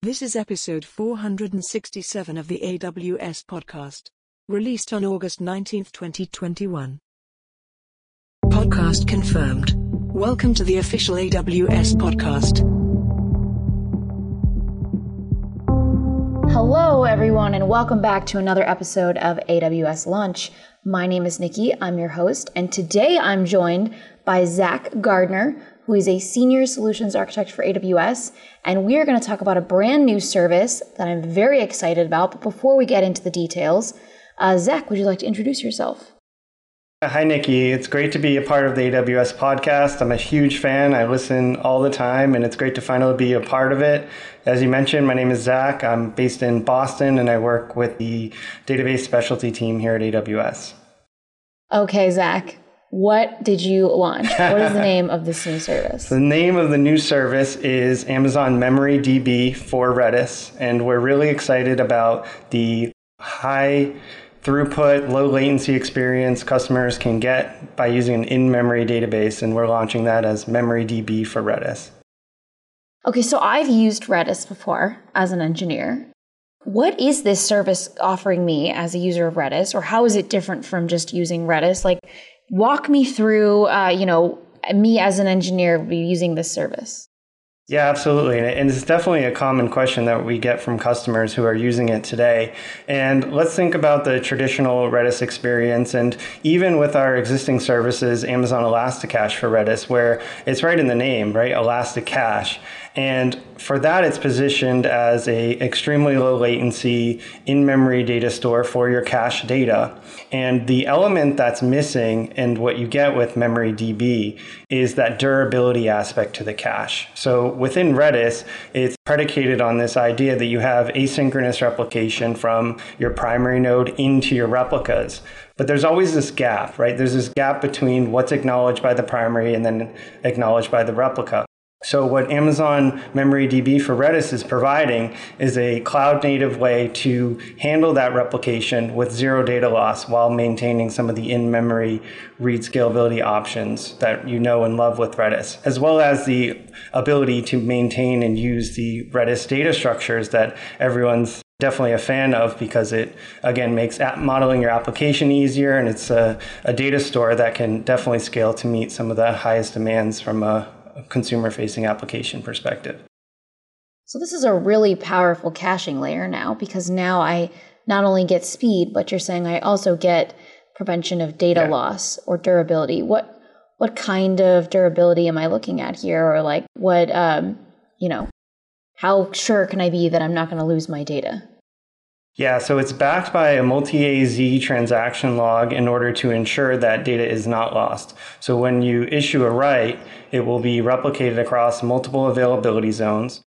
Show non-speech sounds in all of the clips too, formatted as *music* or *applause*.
This is episode 467 of the AWS podcast, released on August 19, 2021. Podcast confirmed. Welcome to the official AWS podcast. Hello, everyone, and welcome back to another episode of AWS Lunch. My name is Nikki, I'm your host, and today I'm joined by Zach Gardner, who is a senior solutions architect for AWS. And we are going to talk about a brand new service that I'm very excited about. But before we get into the details, uh, Zach, would you like to introduce yourself? Hi, Nikki. It's great to be a part of the AWS podcast. I'm a huge fan. I listen all the time, and it's great to finally be a part of it. As you mentioned, my name is Zach. I'm based in Boston, and I work with the database specialty team here at AWS. Okay, Zach. What did you launch? What is the *laughs* name of this new service? The name of the new service is Amazon Memory DB for Redis, and we're really excited about the high throughput, low latency experience customers can get by using an in memory database, and we're launching that as Memory DB for Redis. Okay, so I've used Redis before as an engineer. What is this service offering me as a user of Redis, or how is it different from just using Redis? Like, walk me through, uh, you know, me as an engineer using this service. Yeah, absolutely. And it's definitely a common question that we get from customers who are using it today. And let's think about the traditional Redis experience. And even with our existing services, Amazon Elasticache for Redis, where it's right in the name, right? Elasticache. And for that, it's positioned as a extremely low latency in-memory data store for your cache data. And the element that's missing and what you get with Memory DB is that durability aspect to the cache. So within Redis, it's predicated on this idea that you have asynchronous replication from your primary node into your replicas. But there's always this gap, right? There's this gap between what's acknowledged by the primary and then acknowledged by the replica. So, what Amazon MemoryDB for Redis is providing is a cloud native way to handle that replication with zero data loss while maintaining some of the in memory read scalability options that you know and love with Redis, as well as the ability to maintain and use the Redis data structures that everyone's definitely a fan of because it again makes modeling your application easier and it's a, a data store that can definitely scale to meet some of the highest demands from a consumer facing application perspective. So this is a really powerful caching layer now because now I not only get speed, but you're saying I also get prevention of data yeah. loss or durability. What what kind of durability am I looking at here, or like what um, you know, how sure can I be that I'm not going to lose my data? Yeah, so it's backed by a multi-AZ transaction log in order to ensure that data is not lost. So when you issue a write, it will be replicated across multiple availability zones.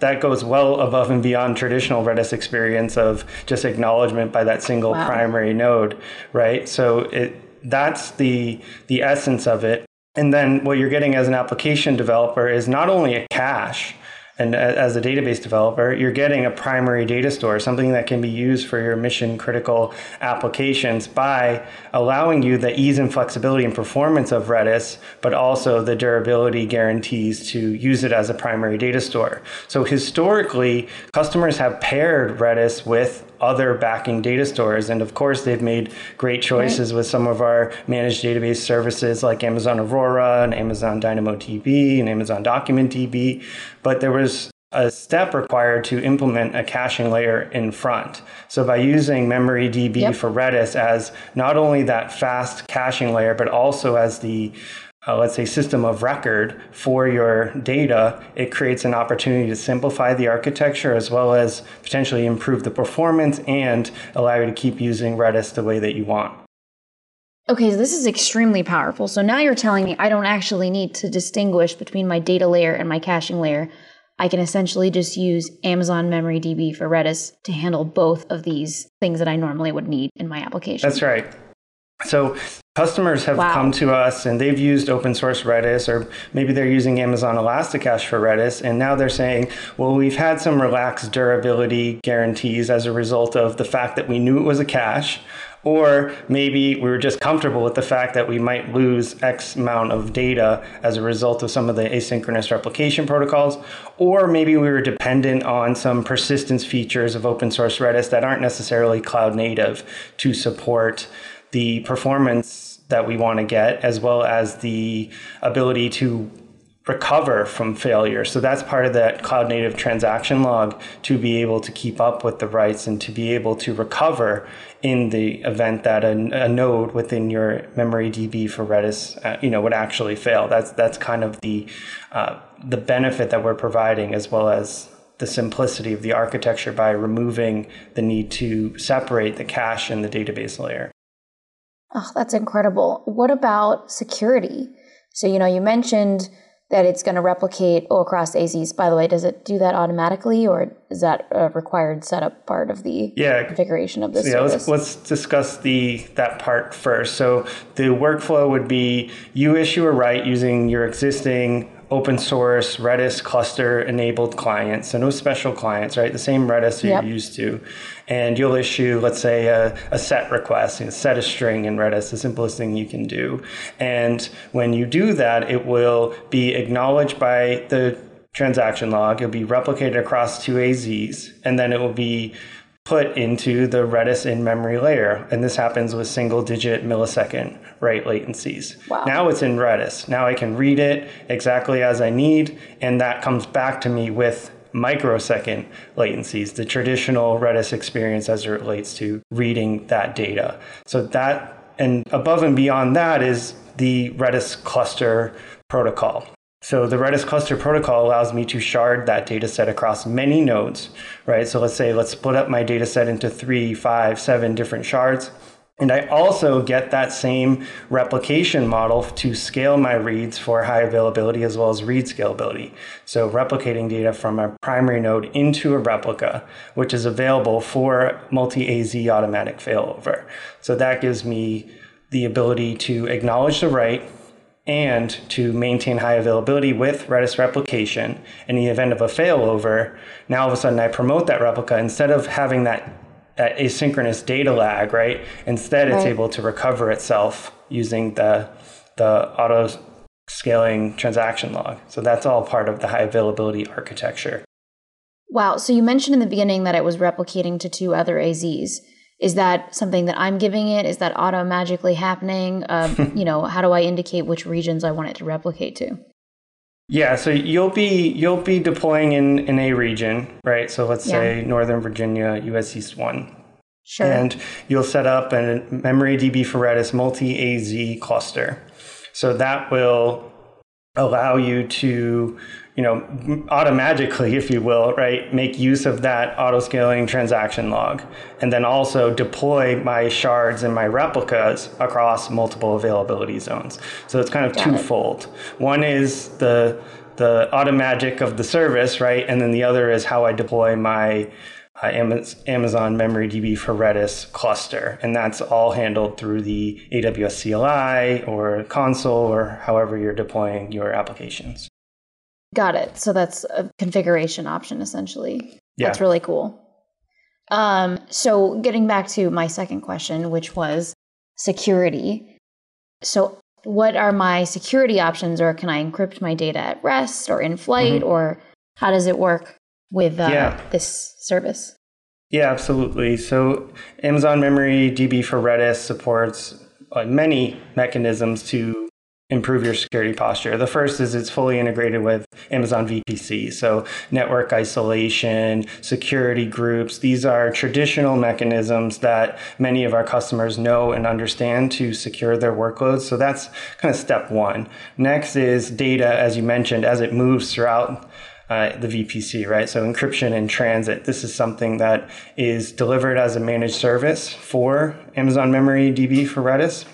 That goes well above and beyond traditional Redis experience of just acknowledgement by that single wow. primary node, right? So it that's the the essence of it. And then what you're getting as an application developer is not only a cache, and as a database developer, you're getting a primary data store, something that can be used for your mission critical applications by allowing you the ease and flexibility and performance of Redis, but also the durability guarantees to use it as a primary data store. So historically, customers have paired Redis with other backing data stores. And of course, they've made great choices right. with some of our managed database services like Amazon Aurora and Amazon DynamoDB and Amazon DocumentDB. But there was a step required to implement a caching layer in front. So by using MemoryDB yep. for Redis as not only that fast caching layer, but also as the uh, let's say system of record for your data, it creates an opportunity to simplify the architecture as well as potentially improve the performance and allow you to keep using Redis the way that you want. Okay, so this is extremely powerful. So now you're telling me I don't actually need to distinguish between my data layer and my caching layer. I can essentially just use Amazon Memory DB for Redis to handle both of these things that I normally would need in my application. That's right. So Customers have Wow. come to us and they've used open source Redis, or maybe they're using Amazon Elasticache for Redis, and now they're saying, well, we've had some relaxed durability guarantees as a result of the fact that we knew it was a cache. Or maybe we were just comfortable with the fact that we might lose X amount of data as a result of some of the asynchronous replication protocols. Or maybe we were dependent on some persistence features of open source Redis that aren't necessarily cloud native to support the performance that we want to get, as well as the ability to recover from failure. So that's part of that cloud native transaction log to be able to keep up with the writes and to be able to recover in the event that a, a node within your memory DB for Redis, uh, you know, would actually fail. That's that's kind of the uh, the benefit that we're providing, as well as the simplicity of the architecture by removing the need to separate the cache and the database layer. Oh, that's incredible. What about security? So, you know, you mentioned that it's going to replicate across AZs. By the way, does it do that automatically or is that a required setup part of the Yeah. configuration of this Yeah, service? let's, let's discuss the that part first. So the workflow would be you issue a write using your existing open source Redis cluster enabled clients. So no special clients, right? The same Redis Yep. you're used to. And you'll issue, let's say, a, a set request, you know, set a string in Redis, the simplest thing you can do. And when you do that, it will be acknowledged by the transaction log. It'll be replicated across two AZs, and then it will be put into the Redis in memory layer. And this happens with single digit millisecond write latencies. Wow. Now it's in Redis. Now I can read it exactly as I need, and that comes back to me with microsecond latencies, the traditional Redis experience as it relates to reading that data. So that, and above and beyond that is the Redis cluster protocol. So the Redis cluster protocol allows me to shard that data set across many nodes, right? So let's say, let's split up my data set into three, five, seven different shards. And I also get that same replication model to scale my reads for high availability as well as read scalability. So replicating data from a primary node into a replica, which is available for multi-AZ automatic failover. So that gives me the ability to acknowledge the write and to maintain high availability with Redis replication. In the event of a failover, now all of a sudden I promote that replica instead of having that, that asynchronous data lag, right? Instead, it's able to recover itself using the the auto scaling transaction log. So that's all part of the high availability architecture. wow. So you mentioned in the beginning that it was replicating to two other AZs. Is that something that I'm giving it? Is that auto magically happening? Um, *laughs* you know, how do I indicate which regions I want it to replicate to? Yeah, so you'll be you'll be deploying in in a region, right? So let's say Northern Virginia, US East 1. Sure. And you'll set up a MemoryDB for Redis multi AZ cluster. So that will allow you to, you know, automatically, *laughs* if you will, right, make use of that auto scaling transaction log. And then also deploy my shards and my replicas across multiple availability zones. So it's kind of Got it. twofold. One is the the automagic of the service, right? And then the other is how I deploy my uh, Amaz- Amazon MemoryDB for Redis cluster. And that's all handled through the AWS CLI or console or however you're deploying your applications. Got it. So that's a configuration option essentially. Yeah. That's really cool. Um, so getting back to my second question, which was security. So what are my security options or can I encrypt my data at rest or in flight or how does it work with uh, Mm-hmm. Yeah. this service? Yeah, absolutely. So Amazon Memory DB for Redis supports uh, many mechanisms to improve your security posture. The first is it's fully integrated with Amazon VPC. So network isolation, security groups, these are traditional mechanisms that many of our customers know and understand to secure their workloads. So that's kind of step one. Next is data, as you mentioned, as it moves throughout uh, the VPC, right? So encryption in transit. This is something that is delivered as a managed service for Amazon Memory DB for Redis.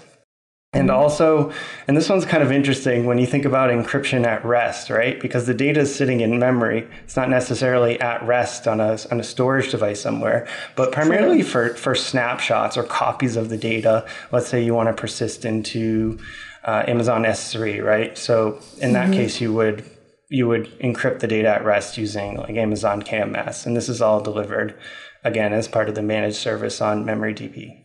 And also, and this one's kind of interesting when you think about encryption at rest, right? Because the data is sitting in memory. It's not necessarily at rest on a, on a storage device somewhere, but primarily for, for snapshots or copies of the data. Let's say you want to persist into uh, Amazon S3, right? So in that mm-hmm. case, you would you would encrypt the data at rest using like Amazon KMS, and this is all delivered again as part of the managed service on MemoryDB.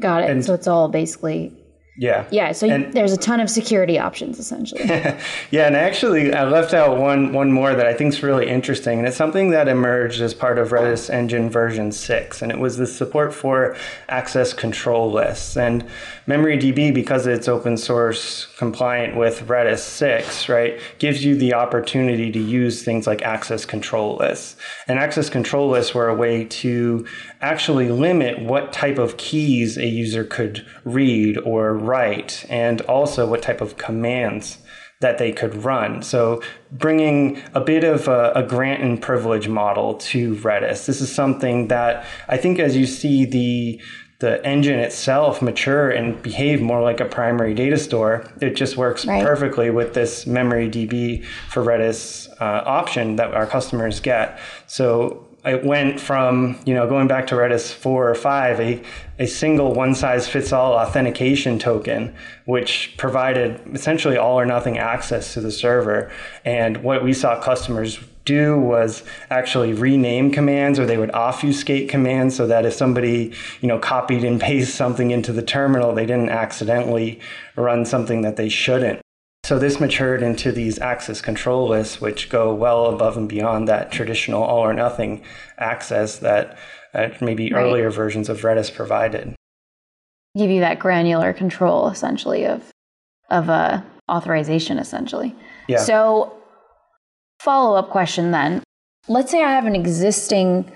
Got it. And, so it's all basically yeah. Yeah. So and, there's a ton of security options essentially. *laughs* yeah, and actually, I left out one one more that I think is really interesting, and it's something that emerged as part of Redis Engine version six, and it was the support for access control lists. And MemoryDB, because it's open source compliant with Redis six, right, gives you the opportunity to use things like access control lists. And access control lists were a way to actually limit what type of keys a user could read or write, and also what type of commands that they could run. So, bringing a bit of a, a, grant and privilege model to Redis. This is something that I think, as you see the the engine itself mature and behave more like a primary data store, it just works right. perfectly with this memory DB for Redis uh, option that our customers get. So it went from you know going back to Redis four or five, a a single one size fits all authentication token, which provided essentially all or nothing access to the server. And what we saw customers do was actually rename commands or they would obfuscate commands so that if somebody you know copied and pasted something into the terminal, they didn't accidentally run something that they shouldn't. So this matured into these access control lists, which go well above and beyond that traditional all or nothing access that uh, maybe right. earlier versions of Redis provided. Give you that granular control, essentially, of of uh, authorization, essentially. Yeah. So, follow up question then. Let's say I have an existing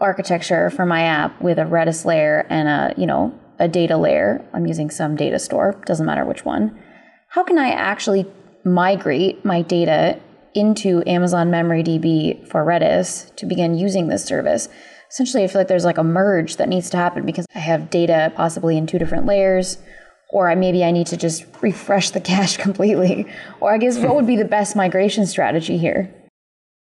architecture for my app with a Redis layer and a you know a data layer. I'm using some data store, doesn't matter which one how can I actually migrate my data into Amazon Memory DB for Redis to begin using this service? Essentially, I feel like there's like a merge that needs to happen because I have data possibly in two different layers, or maybe I need to just refresh the *laughs* cache completely. Or I guess what would be the best migration strategy here?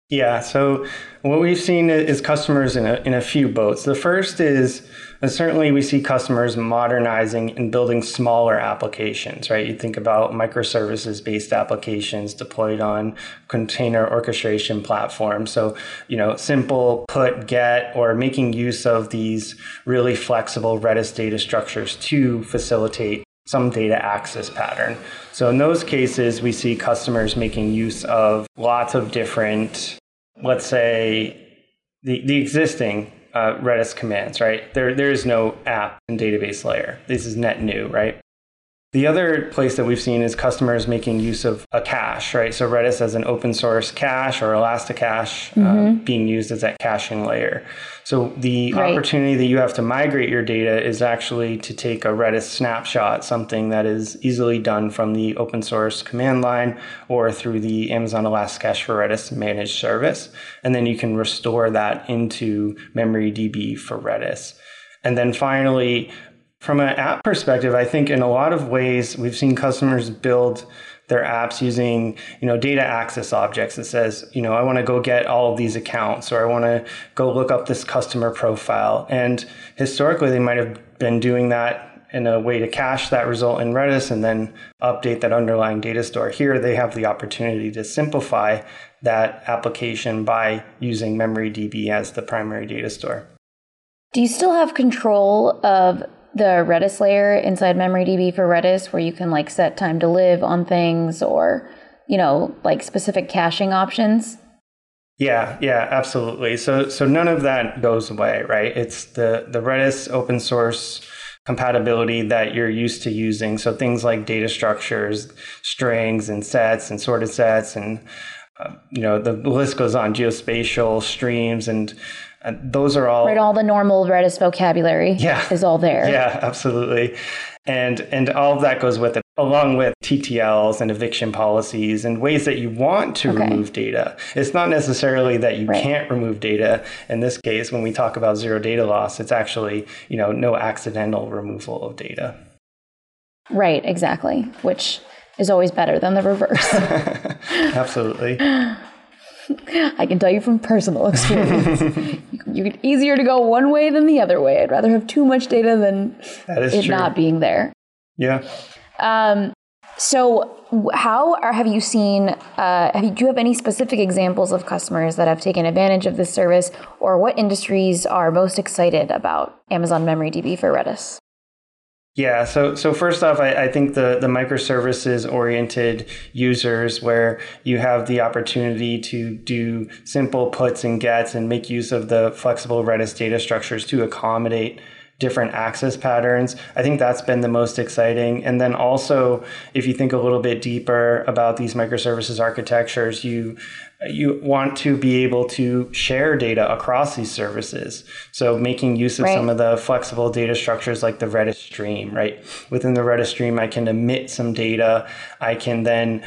Yeah, so what we've seen is customers in a, in a few boats. The first is uh, certainly we see customers modernizing and building smaller applications, right? You think about microservices based applications deployed on container orchestration platforms. So, you know, simple put, get, or making use of these really flexible Redis data structures to facilitate some data access pattern. So in those cases, we see customers making use of lots of different, let's say, the, the existing uh, Redis commands, right? There, there is no app and database layer. This is net new, right? The other place that we've seen is customers making use of a cache, right? So Redis as an open source cache or Elasticache uh, mm-hmm. uh, being used as that caching layer. So the right. opportunity that you have to migrate your data is actually to take a Redis snapshot, something that is easily done from the open source command line or through the Amazon Elasticache for Redis managed service. And then you can restore that into MemoryDB for Redis. And then finally, from an app perspective, I think in a lot of ways we've seen customers build their apps using you know data access objects that says you know I want to go get all of these accounts or I want to go look up this customer profile and historically they might have been doing that in a way to cache that result in Redis and then update that underlying data store. Here they have the opportunity to simplify that application by using MemoryDB as the primary data store. Do you still have control of the Redis layer inside MemoryDB for Redis where you can like set time to live on things or, you know, like specific caching options? Yeah, yeah, absolutely. So so none of that goes away, right? It's the the Redis open source compatibility that you're used to using. So things like data structures, strings and sets and sorted sets and uh, you know the list goes on geospatial streams and and those are all right. All the normal Redis vocabulary, yeah, is all there. Yeah, absolutely. And and all of that goes with it, along with TTLs and eviction policies and ways that you want to okay. remove data. It's not necessarily that you right. can't remove data. In this case, when we talk about zero data loss, it's actually you know no accidental removal of data. Right, exactly. Which is always better than the reverse. *laughs* Absolutely. *laughs* *laughs* I can tell you from personal *laughs* experience. you, it's easier to go one way than the other way. I'd rather have too much data than it true. not being there. Yeah. Um, so, how are, have you seen? Uh, have you, do you have any specific examples of customers that have taken advantage of this service, or what industries are most excited about Amazon Memory DB for Redis? Yeah, so so first off, I, I think the the microservices oriented users where you have the opportunity to do simple puts and gets and make use of the flexible Redis data structures to accommodate different access patterns. I think that's been the most exciting. And then also, if you think a little bit deeper about these microservices architectures, you you want to be able to share data across these services. So making use of right. some of the flexible data structures like the Redis stream, right? Within the Redis stream, I can emit some data. I can then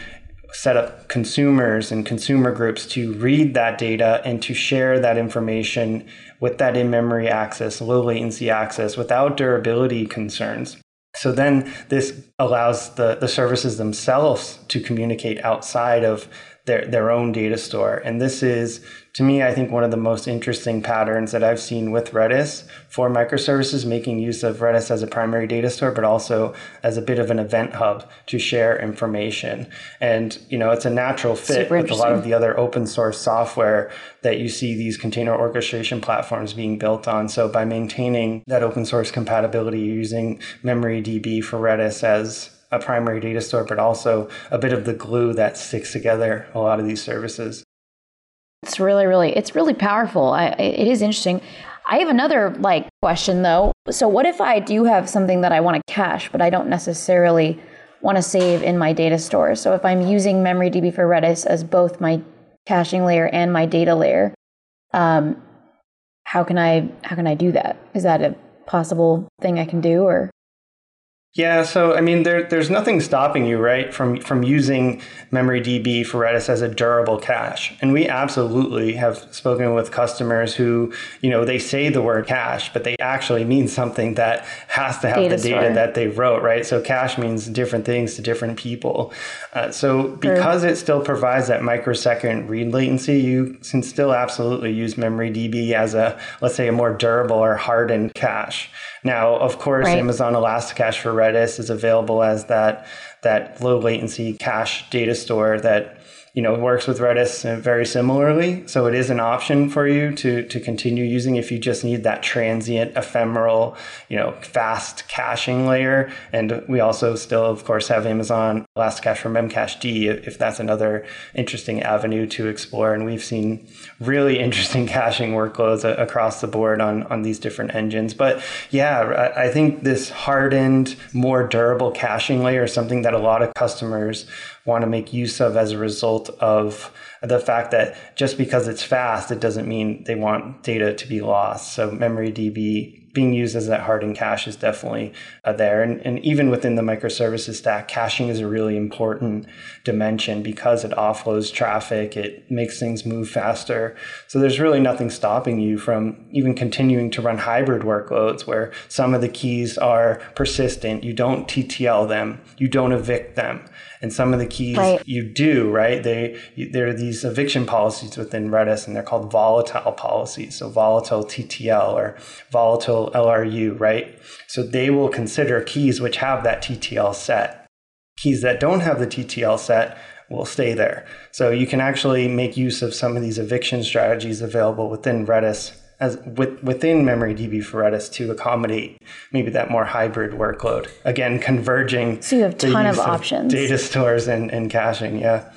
set up consumers and consumer groups to read that data and to share that information with that in memory access, low latency access without durability concerns. So then this allows the, the services themselves to communicate outside of their, their own data store. And this is, to me, I think one of the most interesting patterns that I've seen with Redis for microservices making use of Redis as a primary data store, but also as a bit of an event hub to share information. And, you know, it's a natural fit with a lot of the other open source software that you see these container orchestration platforms being built on. So by maintaining that open source compatibility using MemoryDB for Redis as a primary data store, but also a bit of the glue that sticks together a lot of these services. It's really, really, it's really powerful. I, it is interesting. I have another like question though. So what if I do have something that I want to cache, but I don't necessarily want to save in my data store? So if I'm using MemoryDB for Redis as both my caching layer and my data layer, um, how can I how can I do that? Is that a possible thing I can do or? Yeah, so I mean, there, there's nothing stopping you, right, from from using MemoryDB for Redis as a durable cache. And we absolutely have spoken with customers who, you know, they say the word cache, but they actually mean something that has to have data the data store. that they wrote, right? So cache means different things to different people. Uh, so because it still provides that microsecond read latency, you can still absolutely use MemoryDB as a, let's say, a more durable or hardened cache. Now, of course, right. Amazon Elasticache for Redis is available as that that low latency cache data store that you know, works with Redis very similarly. So it is an option for you to, to continue using if you just need that transient, ephemeral, you know, fast caching layer. And we also still, of course, have Amazon Elasticache for Memcached if that's another interesting avenue to explore. And we've seen really *laughs* interesting caching workloads across the board on, on these different engines. But yeah, I think this hardened, more durable caching layer is something that a lot of customers want to make use of as a result of the fact that just because it's fast, it doesn't mean they want data to be lost. So MemoryDB being used as that hardened cache is definitely uh, there. And, and even within the microservices stack, caching is a really important dimension because it offloads traffic, it makes things move faster. So there's really nothing stopping you from even continuing to run hybrid workloads where some of the keys are persistent. You don't TTL them, you don't evict them. And some of the keys right. you do, right? They, there are these eviction policies within Redis and they're called volatile policies. So volatile TTL or volatile LRU, right? So they will consider keys which have that TTL set. Keys that don't have the TTL set will stay there. So you can actually make use of some of these eviction strategies available within Redis as with, within MemoryDB for Redis to accommodate maybe that more hybrid workload. Again, converging. So you have a ton of options. Of data stores and, and caching, yeah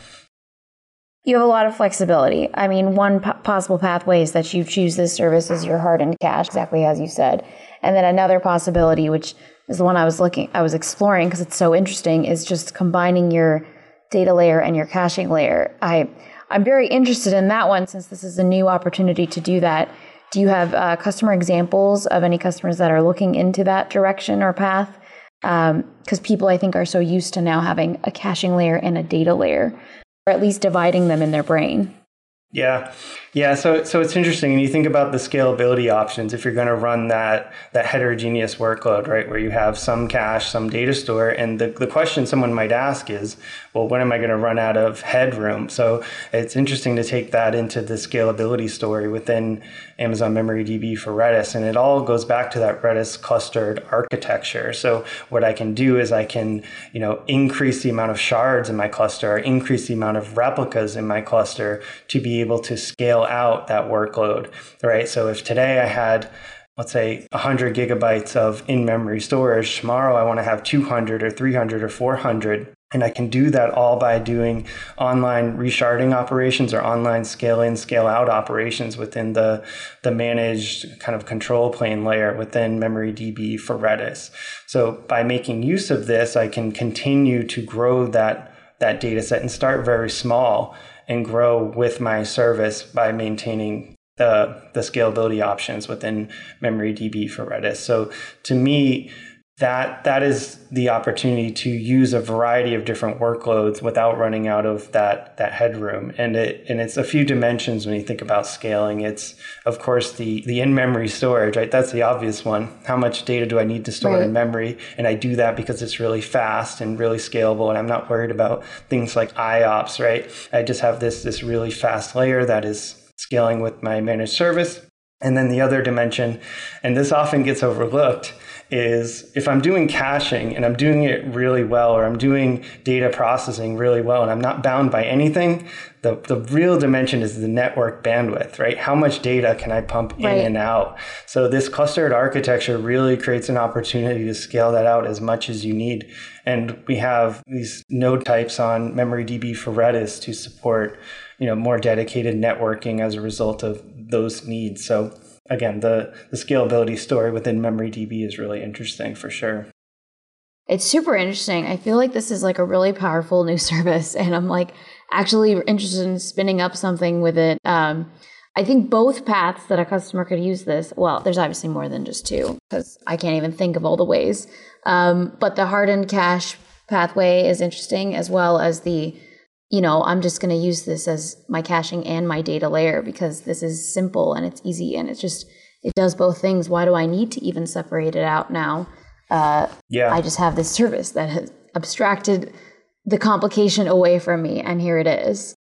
you have a lot of flexibility. I mean, one p- possible pathway is that you choose this service as your hardened cache, exactly as you said. And then another possibility, which is the one I was looking, I was exploring because it's so interesting, is just combining your data layer and your caching layer. I, I'm very interested in that one since this is a new opportunity to do that. Do you have uh, customer examples of any customers that are looking into that direction or path? Because um, people, I think, are so used to now having a caching layer and a data layer or at least dividing them in their brain. Yeah. Yeah, so so it's interesting, and you think about the scalability options. If you're going to run that that heterogeneous workload, right, where you have some cache, some data store, and the the question someone might ask is, well, when am I going to run out of headroom? So it's interesting to take that into the scalability story within Amazon Memory DB for Redis, and it all goes back to that Redis clustered architecture. So what I can do is I can, you know, increase the amount of shards in my cluster, increase the amount of replicas in my cluster to be able to scale out that workload, right? So if today I had let's say 100 gigabytes of in-memory storage tomorrow i want to have 200 or 300 or 400 and I can do that all by doing online resharding operations or online scale in, scale out operations within the, the managed kind of control plane layer within MemoryDB for Redis. So by making use of this, I can continue to grow that, that data set and start very small and grow with my service by maintaining the, the scalability options within MemoryDB for Redis. So to me, that that is the opportunity to use a variety of different workloads without running out of that that headroom. And it and it's a few dimensions when you think about scaling. It's of course the the in-memory storage right? That's the obvious one. How much data do i need to store right. in memory? And i do that because it's really fast and really scalable and i'm not worried about things like iops right? I just have this this really fast layer that is scaling with my managed service. And then the other dimension and this often gets overlooked is if I'm doing caching and I'm doing it really well, or I'm doing data processing really well, and I'm not bound by anything, the, the real dimension is the network bandwidth, right? How much data can I pump in right. and out? So this clustered architecture really creates an opportunity to scale that out as much as you need. And we have these node types on MemoryDB for Redis to support, you know, more dedicated networking as a result of those needs. So again, the, the scalability story within MemoryDB is really interesting for sure. It's super interesting. I feel like this is like a really powerful new *laughs* service, and I'm like actually interested in spinning up something with it. Um, I think both paths that a customer could use this. Well, there's obviously more than just two because I can't even think of all the ways. Um, but the hardened cache pathway is interesting, as well as the you know, I'm just going to use this as my caching and my data layer because this is simple and it's easy and it's just, it does both things. Why do I need to even separate it out now? Uh, yeah. I just have this service that has abstracted the complication away from me, and here it is.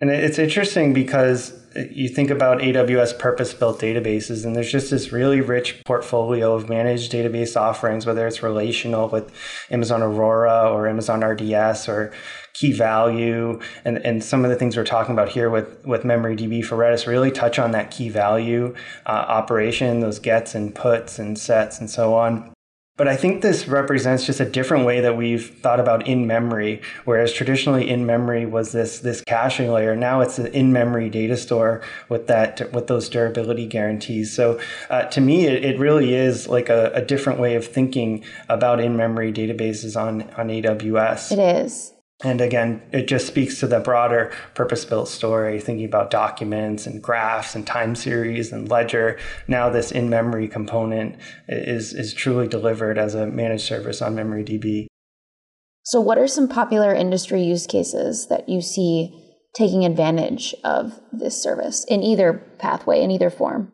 And it's interesting because you think about AWS purpose built databases, and there's just this really rich portfolio of managed database offerings, whether it's relational with Amazon Aurora or Amazon RDS or key value and, and some of the things we're talking about here with, with MemoryDB for Redis really touch on that key value uh, operation, those gets and puts and sets and so on. But I think this represents just a different way that we've thought about in memory, whereas traditionally in memory was this this caching layer. Now it's an in memory data store with that with those durability guarantees. So uh, to me, it, it really is like a, a different way of thinking about in memory databases on on AWS. It is. And again, it just speaks to the broader purpose built story, thinking about documents and graphs and time series and ledger. Now, this in memory component is, is truly delivered as a managed service on MemoryDB. So, what are some popular industry use cases that you see taking advantage of this service in either pathway, in either form?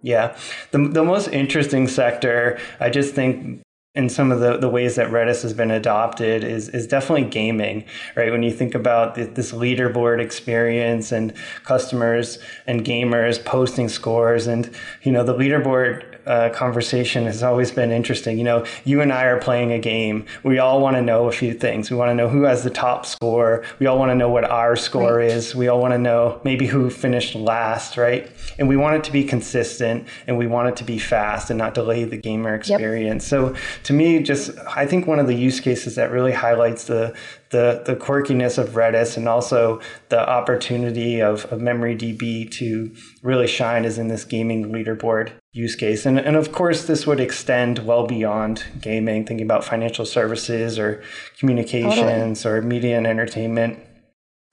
Yeah, the, the most interesting sector, I just think and some of the, the ways that Redis has been adopted is, is definitely gaming, right? When you think about the, this leaderboard experience and customers and gamers posting scores and, you know, the leaderboard uh, conversation has always been interesting. You know, you and I are playing a game. We all want to know a few things. We want to know who has the top score. We all want to know what our score right. is. We all want to know maybe who finished last, right? And we want it to be consistent and we want it to be fast and not delay the gamer experience. Yep. So to me, just I think one of the use cases that really highlights the the, the quirkiness of Redis and also the opportunity of, of MemoryDB to really shine is in this gaming leaderboard use case. And, and of course, this would extend well beyond gaming, thinking about financial services or communications totally. or media and entertainment.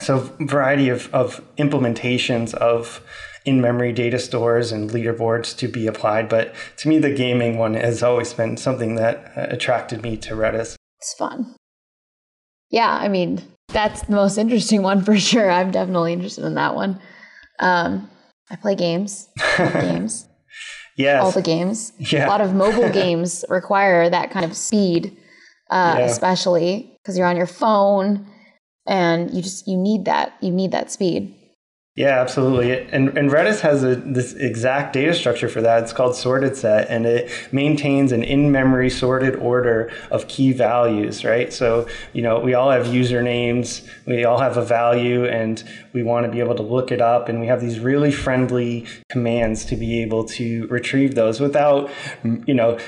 So, variety of, of implementations of in-memory data stores and leaderboards to be applied. But to me, the gaming one has always been something that uh, attracted me to Redis. It's fun. Yeah, I mean, that's the most interesting one for sure. I'm definitely interested in that one. Um, I play games. *laughs* games. Yes. All the games. Yeah. A lot of mobile *laughs* games require that kind of speed, uh, Yeah. especially because you're on your phone and you just you need that you need that speed. Yeah, absolutely. And, and Redis has a, this exact data structure for that. It's called sorted set, and it maintains an in-memory sorted order of key values, right? So, you know, we all have usernames, we all have a value, and we want to be able to look it up. And we have these really friendly commands to be able to retrieve those without, you know,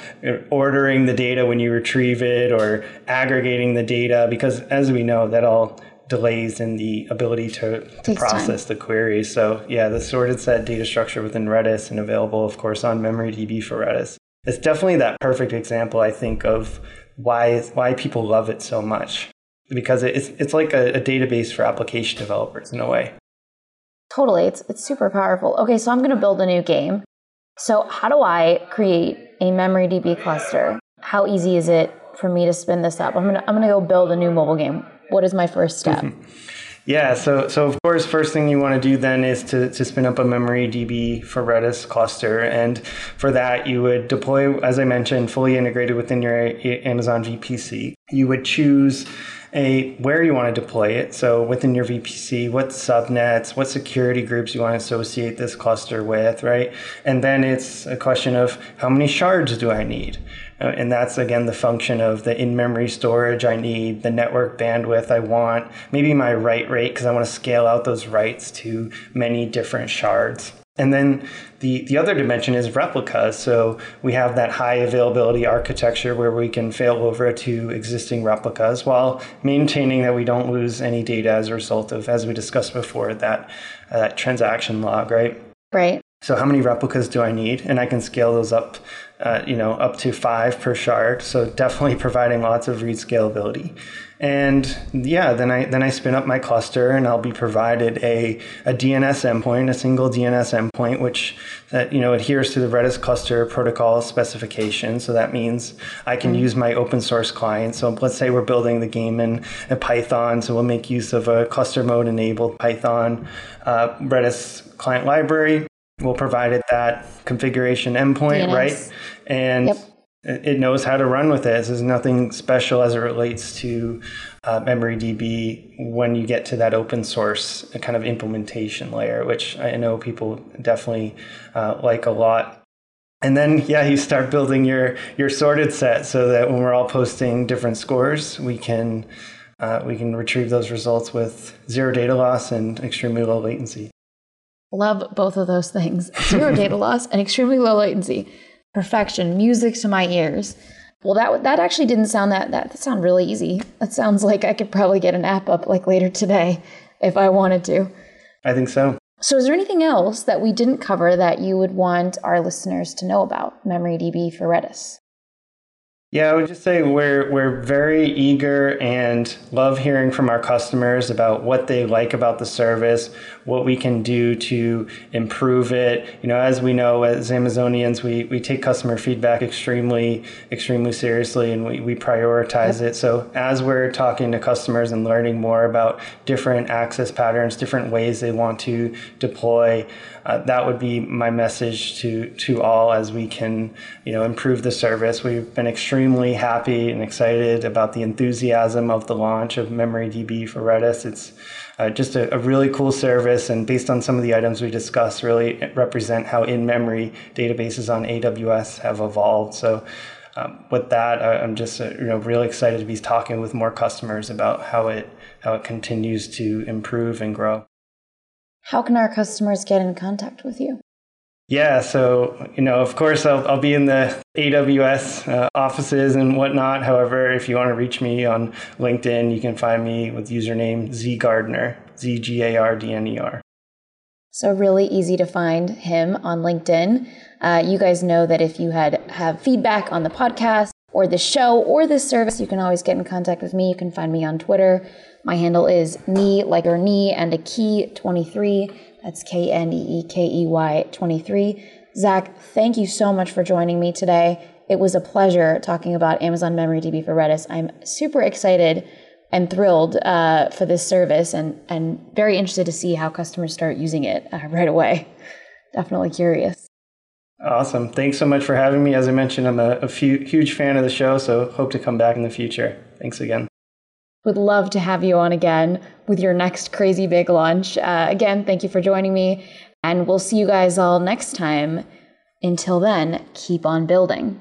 ordering the data when you retrieve it or aggregating the data, because as we know, that all delays in the ability to, to Takes time. process the queries. So yeah, the sorted set data structure within Redis and available, of course, on MemoryDB for Redis. It's definitely that perfect example, I think, of why why people love it so much because it's it's like a, a database for application developers in a way. Totally. It's it's super powerful. Okay, so I'm going to build a new game. So, how do I create a MemoryDB cluster? How easy is it for me to spin this up? I'm going to I'm going to go build a new mobile game. What is my first step? Mm-hmm. Yeah, so so of course, first thing you want to do then is to, to spin up a memory DB for Redis cluster, and for that you would deploy, as I mentioned, fully integrated within your Amazon VPC. You would choose a where you want to deploy it. So within your VPC, what subnets, what security groups you want to associate this cluster with, right? And then it's a question of how many shards do I need? Uh, and that's again the function of the in-memory storage I need, the network bandwidth I want, maybe my write rate because I want to scale out those writes to many different shards. And then the, the other dimension is replicas. So we have that high availability architecture where we can fail over to existing replicas while maintaining that we don't lose any data as a result of, as we discussed before, that, uh, that transaction log, right? Right. So how many replicas do I need? And I can scale those up, uh, you know, up to five per shard. So definitely providing lots of read scalability. And yeah, then I then I spin up my cluster, and I'll be provided a, a DNS endpoint, a single DNS endpoint, which that you know adheres to the Redis cluster protocol specification. So that means I can use my open source client. So let's say we're building the game in, in Python, so we'll make use of a cluster mode enabled Python uh, Redis client library we'll provide it that configuration endpoint, DNS. right? And Yep. it knows how to run with it. There's nothing special as it relates to uh, MemoryDB when you get to that open source kind of implementation layer, which I know people definitely uh, like a lot. And then, yeah, you start building your your sorted set so that when we're all posting different scores, we can uh, we can retrieve those results with zero data loss and extremely low latency. Love both of those things. Zero data *laughs* loss and extremely low latency. Perfection, music to my ears. Well, that that actually didn't sound that that, that sound really easy. That sounds *laughs* like I could probably get an app up like later today if I wanted to. I think so. So, is there anything else that we didn't cover that you would want our listeners to know about MemoryDB for Redis? Yeah, I would just say we're we're very eager and love hearing from our customers about what they like about the service, what we can do to improve it. You know, as we know as Amazonians, we, we take customer feedback extremely, extremely seriously and we, we prioritize it. So as we're talking to customers and learning more about different access patterns, different ways they want to deploy, uh, that would be my message to to all as we can you know improve the service. We've been extremely happy and excited about the enthusiasm of the launch of MemoryDB for Redis. It's uh, just a, a really cool service, and based on some of the items we discussed, really represent how in-memory databases on AWS have evolved. So. Um, with that, I- I'm just uh, you know really excited to be talking with more customers about how it how it continues to improve and grow. How can our customers get in contact with you? Yeah, so you know, of course, I'll, I'll be in the AWS uh, offices and whatnot. However, if you want to reach me on LinkedIn, you can find me with username zgardner, Z G A R D N E R. So really easy to find him on LinkedIn. Uh, you guys know that if you had have feedback on the podcast or the show or this service, you can always get in contact with me. You can find me on Twitter. My handle is knee like your knee and a key 23. That's K N E E K E Y 23. Zach, thank you so much for joining me today. It was a pleasure talking about Amazon MemoryDB for Redis. I'm super excited and thrilled uh, for this service and, and very interested to see how customers start using it uh, right away. definitely curious. Awesome. Thanks so much for having me. As I mentioned, I'm a, a few, huge fan of the show, so hope to come back in the future. Thanks again. Would love to have you on again with your next crazy big launch. Uh, again, thank you for joining me, and we'll see you guys all next time. Until then, keep on building.